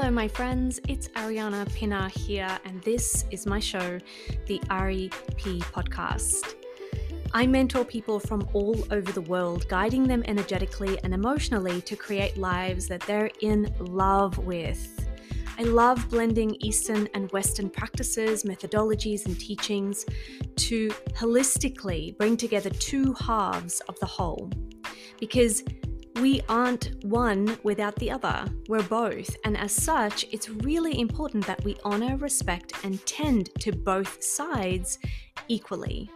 Hello, my friends. It's Arianna Pina here, and this is my show, the REP Podcast. I mentor people from all over the world, guiding them energetically and emotionally to create lives that they're in love with. I love blending Eastern and Western practices, methodologies, and teachings to holistically bring together two halves of the whole. Because we aren't one without the other, we're both, and as such, it's really important that we honor, respect, and tend to both sides equally.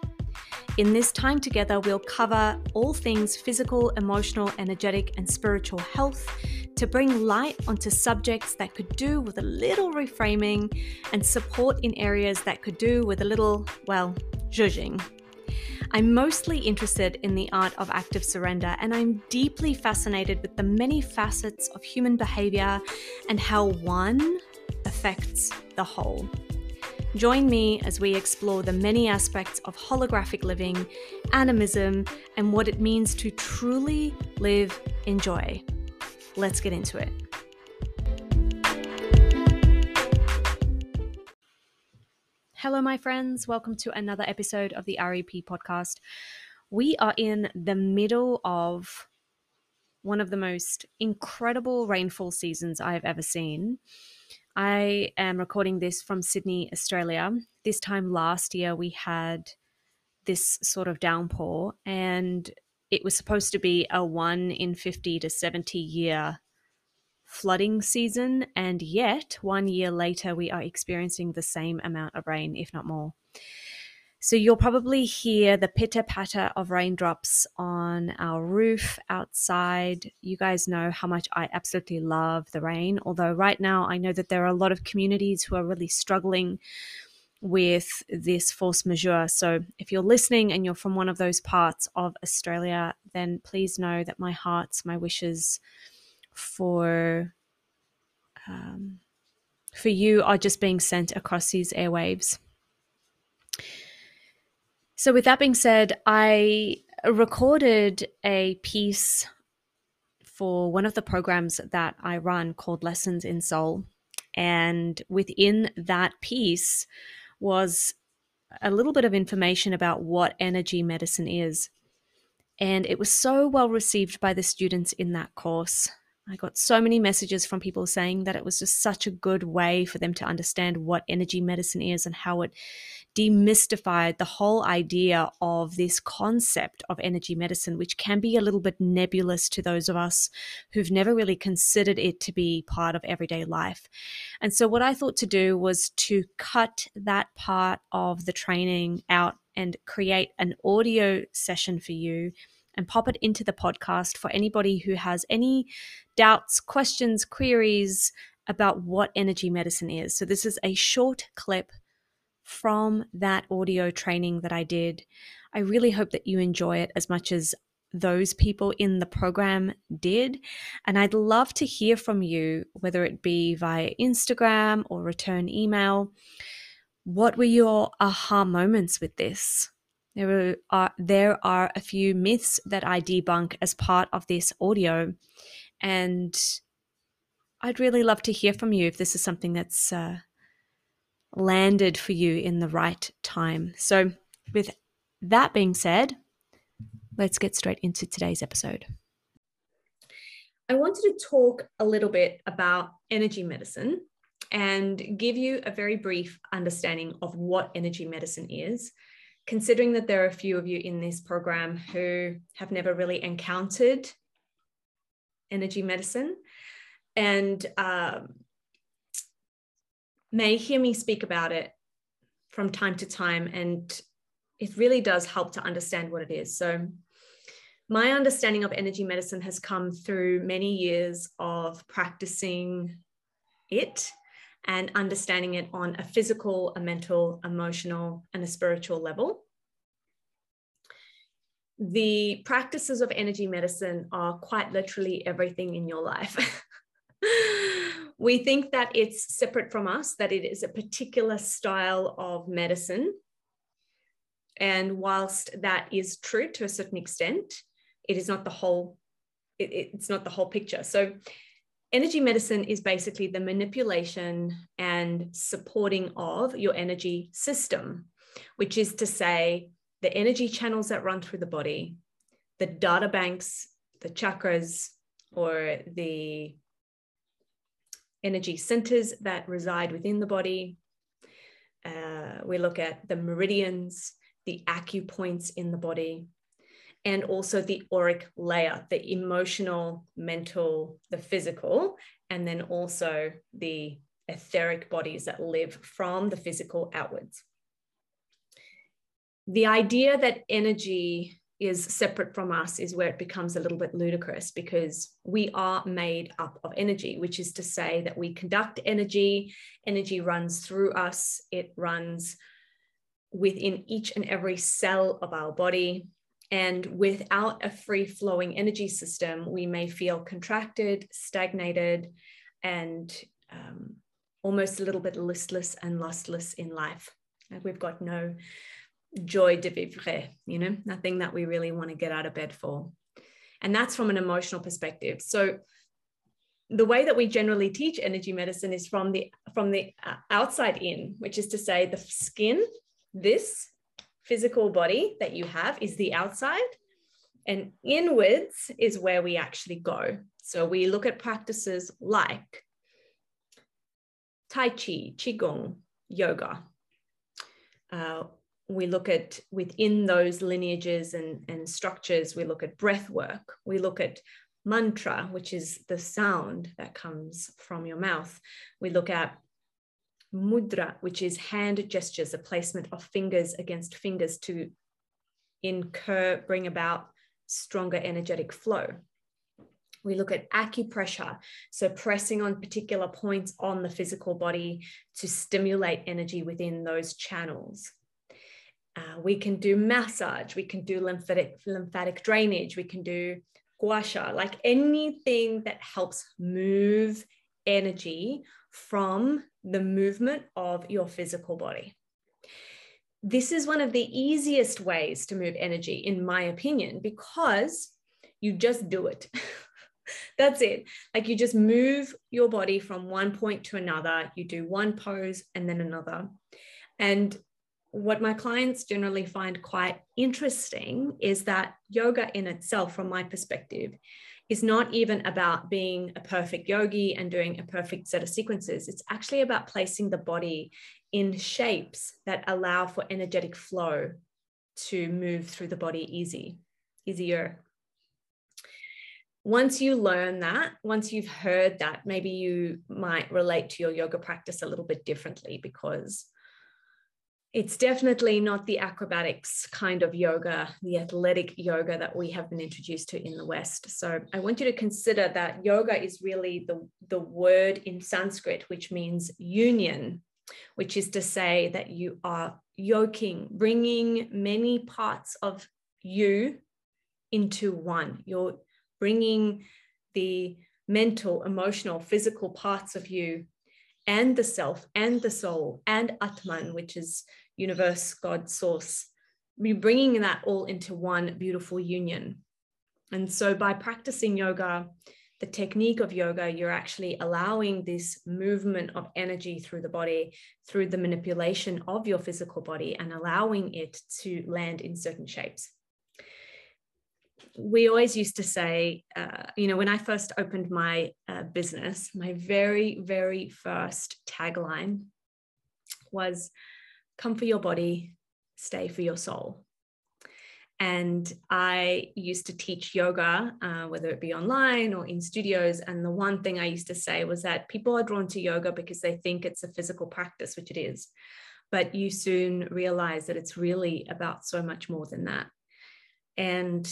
In this time together, we'll cover all things physical, emotional, energetic, and spiritual health to bring light onto subjects that could do with a little reframing and support in areas that could do with a little, well, zhuzhing. I'm mostly interested in the art of active surrender, and I'm deeply fascinated with the many facets of human behavior and how one affects the whole. Join me as we explore the many aspects of holographic living, animism, and what it means to truly live in joy. Let's get into it. Hello, my friends. Welcome to another episode of the REP podcast. We are in the middle of one of the most incredible rainfall seasons I've ever seen. I am recording this from Sydney, Australia. This time last year, we had this sort of downpour, and it was supposed to be a 1 in 50 to 70 year flooding season, and yet one year later, we are experiencing the same amount of rain, if not more. So you'll probably hear the pitter patter of raindrops on our roof outside. You guys know how much I absolutely love the rain, although right now I know that there are a lot of communities who are really struggling with this force majeure. So if you're listening and you're from one of those parts of Australia, then please know that my hearts, my wishes, for um, for you are just being sent across these airwaves. So, with that being said, I recorded a piece for one of the programs that I run called Lessons in Soul. And within that piece was a little bit of information about what energy medicine is. And it was so well received by the students in that course I got so many messages from people saying that it was just such a good way for them to understand what energy medicine is and how it demystified the whole idea of this concept of energy medicine, which can be a little bit nebulous to those of us who've never really considered it to be part of everyday life. And so, what I thought to do was to cut that part of the training out and create an audio session for you and pop it into the podcast for anybody who has any doubts, questions, queries about what energy medicine is. So, this is a short clip from that audio training that I did. I really hope that you enjoy it as much as those people in the program did. And I'd love to hear from you, whether it be via Instagram or return email. What were your aha moments with this? There are there are a few myths that I debunk as part of this audio, and I'd really love to hear from you if this is something that's uh, landed for you in the right time. So, with that being said, let's get straight into today's episode. I wanted to talk a little bit about energy medicine and give you a very brief understanding of what energy medicine is considering that there are a few of you in this program who have never really encountered energy medicine and um, may hear me speak about it from time to time. And it really does help to understand what it is. So, my understanding of energy medicine has come through many years of practicing it and understanding it on a physical, a mental, emotional, and a spiritual level. The practices of energy medicine are quite literally everything in your life. we think that it's separate from us, that it is a particular style of medicine. And whilst that is true to a certain extent, it is not the whole, it, it's not the whole picture. So energy medicine is basically the manipulation and supporting of your energy system, which is to say, the energy channels that run through the body, the data banks, the chakras, or the energy centers that reside within the body. Uh, we look at the meridians, the acupoints in the body, and also the auric layer, the emotional, mental, the physical, and then also the etheric bodies that live from the physical outwards. The idea that energy is separate from us is where it becomes a little bit ludicrous because we are made up of energy, which is to say that we conduct energy, energy runs through us, it runs within each and every cell of our body. And without a free flowing energy system, we may feel contracted, stagnated, and um, almost a little bit listless and lustless in life. We've got no joie de vivre, you know, nothing that we really want to get out of bed for. And that's from an emotional perspective. So the way that we generally teach energy medicine is from the from the uh, outside in, which is to say the skin, this physical body that you have is the outside and inwards is where we actually go. So we look at practices like Tai Chi, Qigong, yoga. Uh, we look at within those lineages and, and structures, we look at breath work, we look at mantra, which is the sound that comes from your mouth. We look at mudra, which is hand gestures, a placement of fingers against fingers to incur, bring about stronger energetic flow. We look at acupressure, so pressing on particular points on the physical body to stimulate energy within those channels. Uh, we can do massage, we can do lymphatic, lymphatic drainage, we can do gua sha, like anything that helps move energy from the movement of your physical body. This is one of the easiest ways to move energy, in my opinion, because you just do it. That's it. Like you just move your body from one point to another. You do one pose and then another. And what my clients generally find quite interesting is that yoga in itself, from my perspective, is not even about being a perfect yogi and doing a perfect set of sequences. It's actually about placing the body in shapes that allow for energetic flow to move through the body easy, easier. Once you learn that, once you've heard that, maybe you might relate to your yoga practice a little bit differently because it's definitely not the acrobatics kind of yoga, the athletic yoga that we have been introduced to in the West. So I want you to consider that yoga is really the, the word in Sanskrit, which means union, which is to say that you are yoking, bringing many parts of you into one. You're bringing the mental, emotional, physical parts of you and the self and the soul and Atman, which is universe, God, source, be bringing that all into one beautiful union. And so by practicing yoga, the technique of yoga, you're actually allowing this movement of energy through the body, through the manipulation of your physical body, and allowing it to land in certain shapes. We always used to say, uh, you know, when I first opened my uh, business, my very, very first tagline was come for your body, stay for your soul. And I used to teach yoga, uh, whether it be online or in studios. And the one thing I used to say was that people are drawn to yoga because they think it's a physical practice, which it is. But you soon realize that it's really about so much more than that. And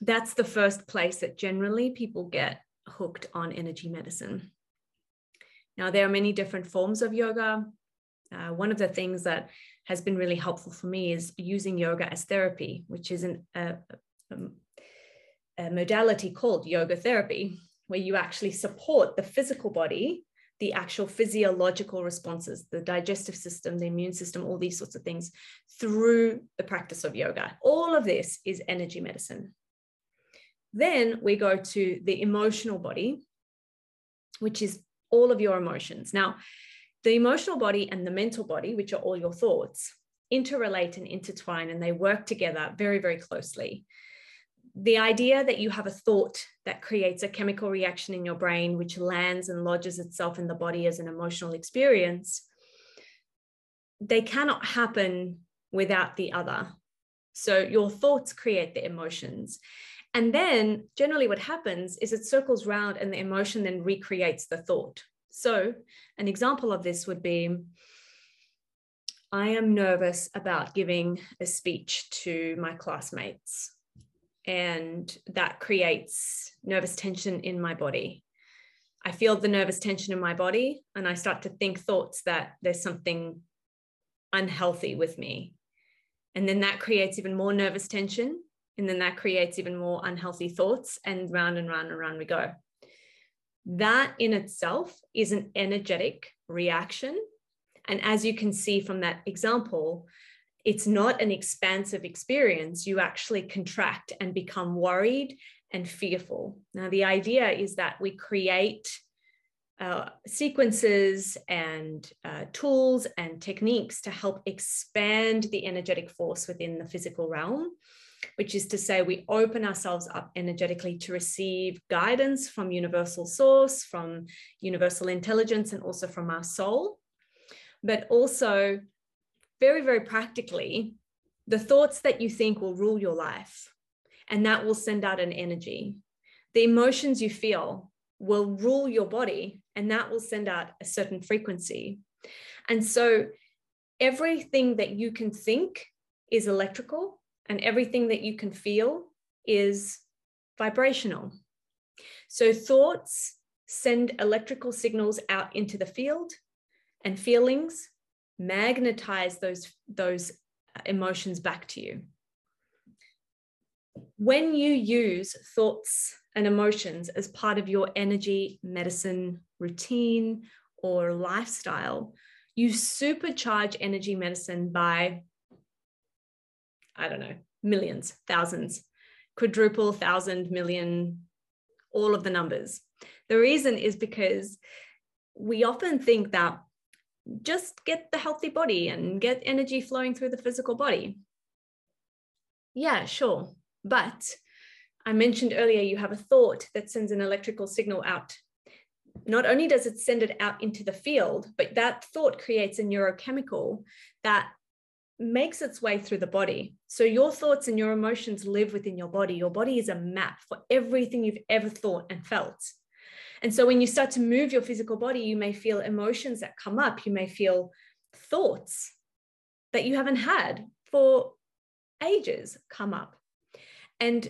that's the first place that generally people get hooked on energy medicine. Now, there are many different forms of yoga. Uh, one of the things that has been really helpful for me is using yoga as therapy, which is an, a, a, a modality called yoga therapy, where you actually support the physical body, the actual physiological responses, the digestive system, the immune system, all these sorts of things through the practice of yoga. All of this is energy medicine. Then we go to the emotional body, which is all of your emotions. Now, the emotional body and the mental body, which are all your thoughts, interrelate and intertwine and they work together very, very closely. The idea that you have a thought that creates a chemical reaction in your brain, which lands and lodges itself in the body as an emotional experience, they cannot happen without the other. So your thoughts create the emotions. And then generally what happens is it circles round and the emotion then recreates the thought. So an example of this would be I am nervous about giving a speech to my classmates, and that creates nervous tension in my body. I feel the nervous tension in my body, and I start to think thoughts that there's something unhealthy with me. And then that creates even more nervous tension. And then that creates even more unhealthy thoughts, and round and round and round we go. That in itself is an energetic reaction and as you can see from that example, it's not an expansive experience. You actually contract and become worried and fearful. Now, the idea is that we create uh, sequences and uh, tools and techniques to help expand the energetic force within the physical realm, which is to say, we open ourselves up energetically to receive guidance from universal source, from universal intelligence, and also from our soul but also very, very practically, the thoughts that you think will rule your life, and that will send out an energy. The emotions you feel will rule your body, and that will send out a certain frequency. And so, everything that you can think is electrical, and everything that you can feel is vibrational. So, thoughts send electrical signals out into the field, and feelings magnetize those those uh, emotions back to you when you use thoughts and emotions as part of your energy medicine routine or lifestyle you supercharge energy medicine by i don't know millions thousands quadruple thousand million all of the numbers the reason is because we often think that just get the healthy body and get energy flowing through the physical body. Yeah, sure. But I mentioned earlier, you have a thought that sends an electrical signal out. Not only does it send it out into the field, but that thought creates a neurochemical that makes its way through the body. So your thoughts and your emotions live within your body. Your body is a map for everything you've ever thought and felt. And so when you start to move your physical body, you may feel emotions that come up. You may feel thoughts that you haven't had for ages come up. And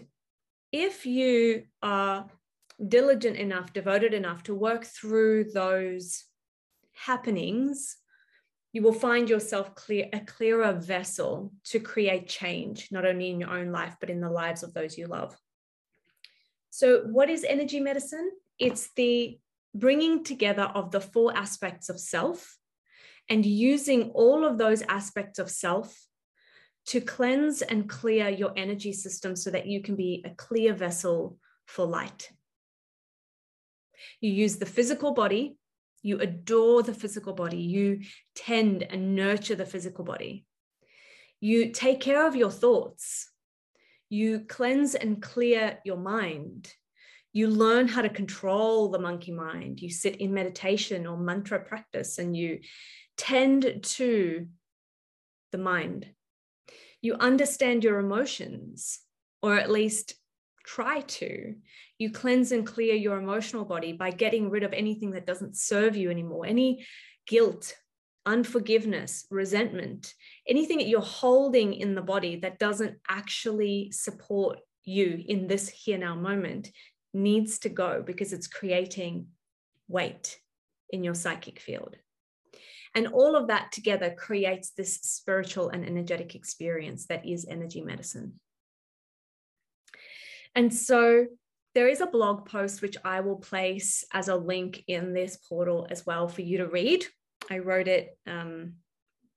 if you are diligent enough, devoted enough to work through those happenings, you will find yourself clear a clearer vessel to create change, not only in your own life, but in the lives of those you love. So, what is energy medicine? it's the bringing together of the four aspects of self and using all of those aspects of self to cleanse and clear your energy system so that you can be a clear vessel for light. You use the physical body, you adore the physical body, you tend and nurture the physical body. You take care of your thoughts, you cleanse and clear your mind, you learn how to control the monkey mind. You sit in meditation or mantra practice and you tend to the mind. You understand your emotions, or at least try to. You cleanse and clear your emotional body by getting rid of anything that doesn't serve you anymore, any guilt, unforgiveness, resentment, anything that you're holding in the body that doesn't actually support you in this here now moment needs to go because it's creating weight in your psychic field. And all of that together creates this spiritual and energetic experience that is energy medicine. And so there is a blog post which I will place as a link in this portal as well for you to read. I wrote it um,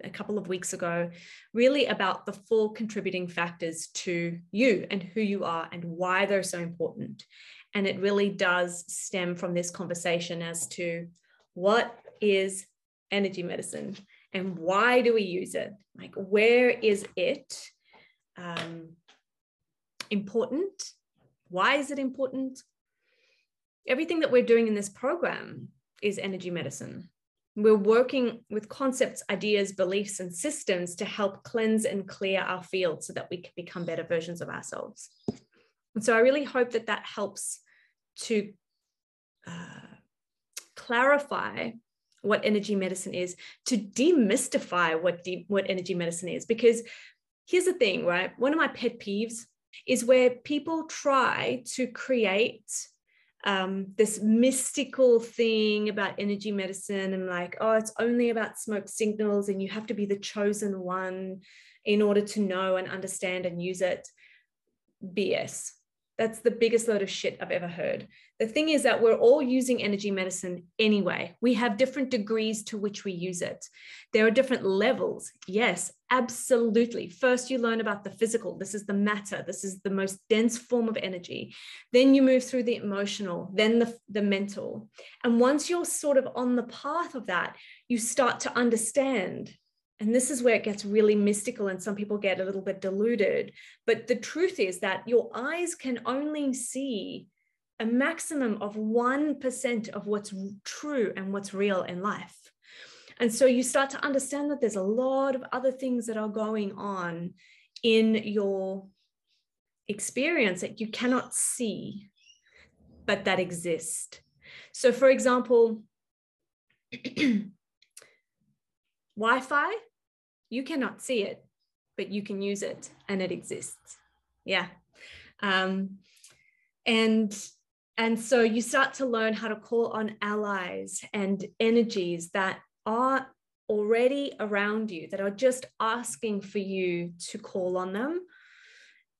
a couple of weeks ago, really about the four contributing factors to you and who you are and why they're so important And it really does stem from this conversation as to what is energy medicine and why do we use it? Like, where is it um, important? Why is it important? Everything that we're doing in this program is energy medicine. We're working with concepts, ideas, beliefs, and systems to help cleanse and clear our field so that we can become better versions of ourselves. And so I really hope that that helps to uh, clarify what energy medicine is, to demystify what de- what energy medicine is. Because here's the thing, right? One of my pet peeves is where people try to create um, this mystical thing about energy medicine and like, oh, it's only about smoke signals and you have to be the chosen one in order to know and understand and use it. BS. That's the biggest load of shit I've ever heard. The thing is that we're all using energy medicine anyway. We have different degrees to which we use it. There are different levels. Yes, absolutely. First, you learn about the physical. This is the matter. This is the most dense form of energy. Then you move through the emotional, then the, the mental. And once you're sort of on the path of that, you start to understand and this is where it gets really mystical and some people get a little bit deluded. But the truth is that your eyes can only see a maximum of 1% of what's true and what's real in life. And so you start to understand that there's a lot of other things that are going on in your experience that you cannot see, but that exist. So, for example, Wi Fi, you cannot see it, but you can use it and it exists. Yeah. Um, and and so you start to learn how to call on allies and energies that are already around you, that are just asking for you to call on them.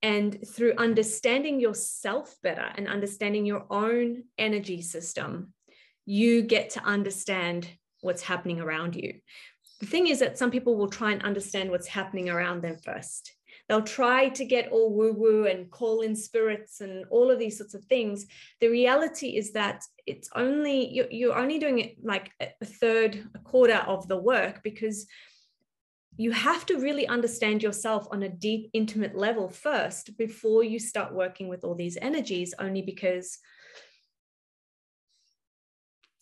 And through understanding yourself better and understanding your own energy system, you get to understand what's happening around you. The thing is that some people will try and understand what's happening around them first. They'll try to get all woo woo and call in spirits and all of these sorts of things. The reality is that it's only, you're, you're only doing it like a third, a quarter of the work because you have to really understand yourself on a deep, intimate level first before you start working with all these energies, only because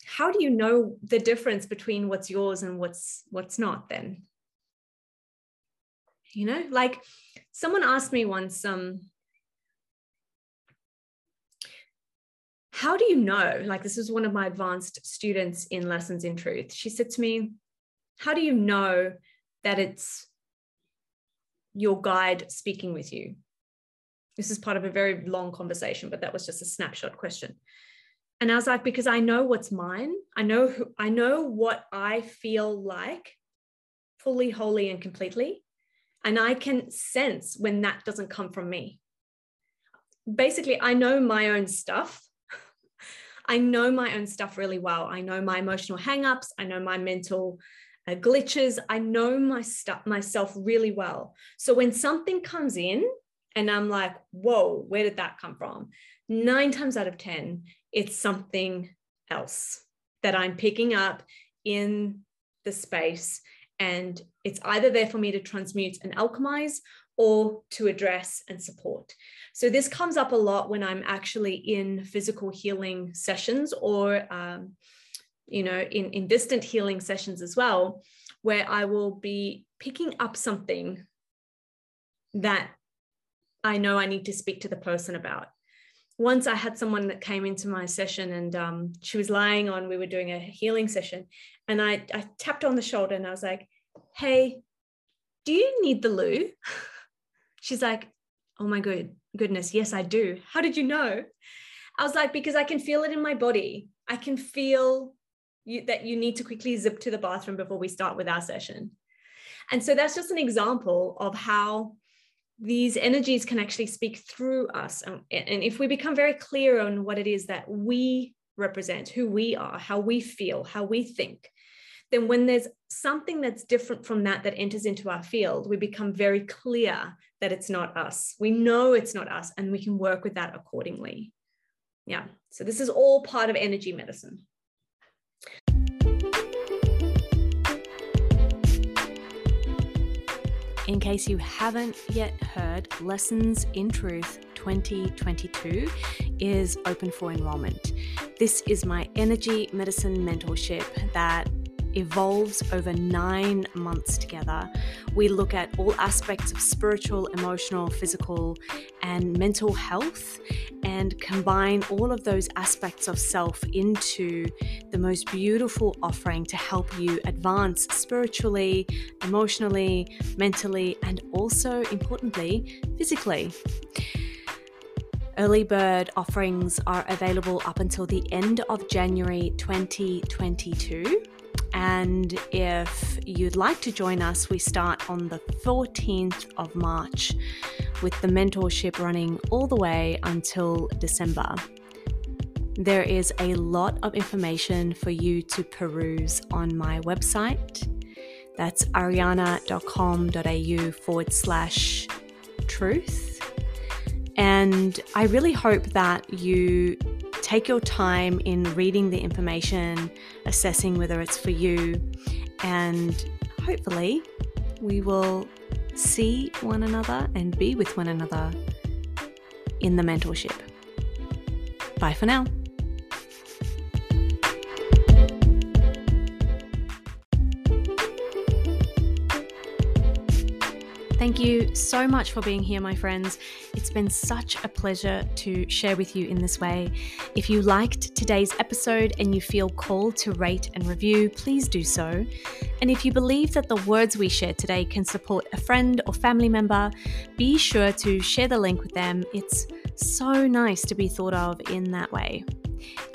how do you know the difference between what's yours and what's what's not then you know? Like someone asked me once um how do you know? Like this is one of my advanced students in lessons in truth. She said to me how do you know that it's your guide speaking with you? This is part of a very long conversation but that was just a snapshot question. And I was like, because I know what's mine. I know who, I know what I feel like fully, wholly, and completely. And I can sense when that doesn't come from me. Basically, I know my own stuff. I know my own stuff really well. I know my emotional hangups. I know my mental uh, glitches. I know my stuff myself really well. So when something comes in and I'm like, whoa, where did that come from? Nine times out of 10, it's something else that I'm picking up in the space. And it's either there for me to transmute and alchemize or to address and support. So this comes up a lot when I'm actually in physical healing sessions or, um, you know, in, in distant healing sessions as well, where I will be picking up something that I know I need to speak to the person about once I had someone that came into my session and um, she was lying on, we were doing a healing session. And I, I tapped on the shoulder and I was like, hey, do you need the loo? She's like, oh my good goodness, yes, I do. How did you know? I was like, because I can feel it in my body. I can feel you, that you need to quickly zip to the bathroom before we start with our session. And so that's just an example of how these energies can actually speak through us. Um, and if we become very clear on what it is that we represent, who we are, how we feel, how we think, then when there's something that's different from that that enters into our field, we become very clear that it's not us. We know it's not us, and we can work with that accordingly. Yeah. So this is all part of energy medicine. In case you haven't yet heard, Lessons in Truth 2022 is open for enrollment. This is my energy medicine mentorship that evolves over nine months together. We look at all aspects of spiritual, emotional, physical, and mental health and combine all of those aspects of self into the most beautiful offering to help you advance spiritually, emotionally, mentally, and also importantly, physically. Early bird offerings are available up until the end of January 2022. And if you'd like to join us, we start on the 14th of March with the mentorship running all the way until December. There is a lot of information for you to peruse on my website. That's arianna.com.au forward slash truth. And I really hope that you take your time in reading the information, assessing whether it's for you, and hopefully we will see one another and be with one another in the mentorship. Bye for now. Thank you so much for being here, my friends. It's been such a pleasure to share with you in this way. If you liked today's episode and you feel called to rate and review, please do so. And if you believe that the words we share today can support a friend or family member, be sure to share the link with them. It's so nice to be thought of in that way.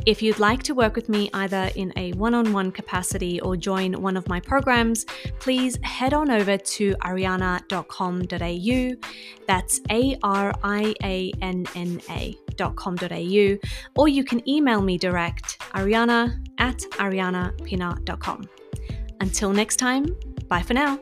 If you'd like to work with me either in a one on one capacity or join one of my programs, please head on over to arianna.com.au. That's A R I A N N A.com.au, or you can email me direct arianna at ariannapina.com. Until next time, bye for now.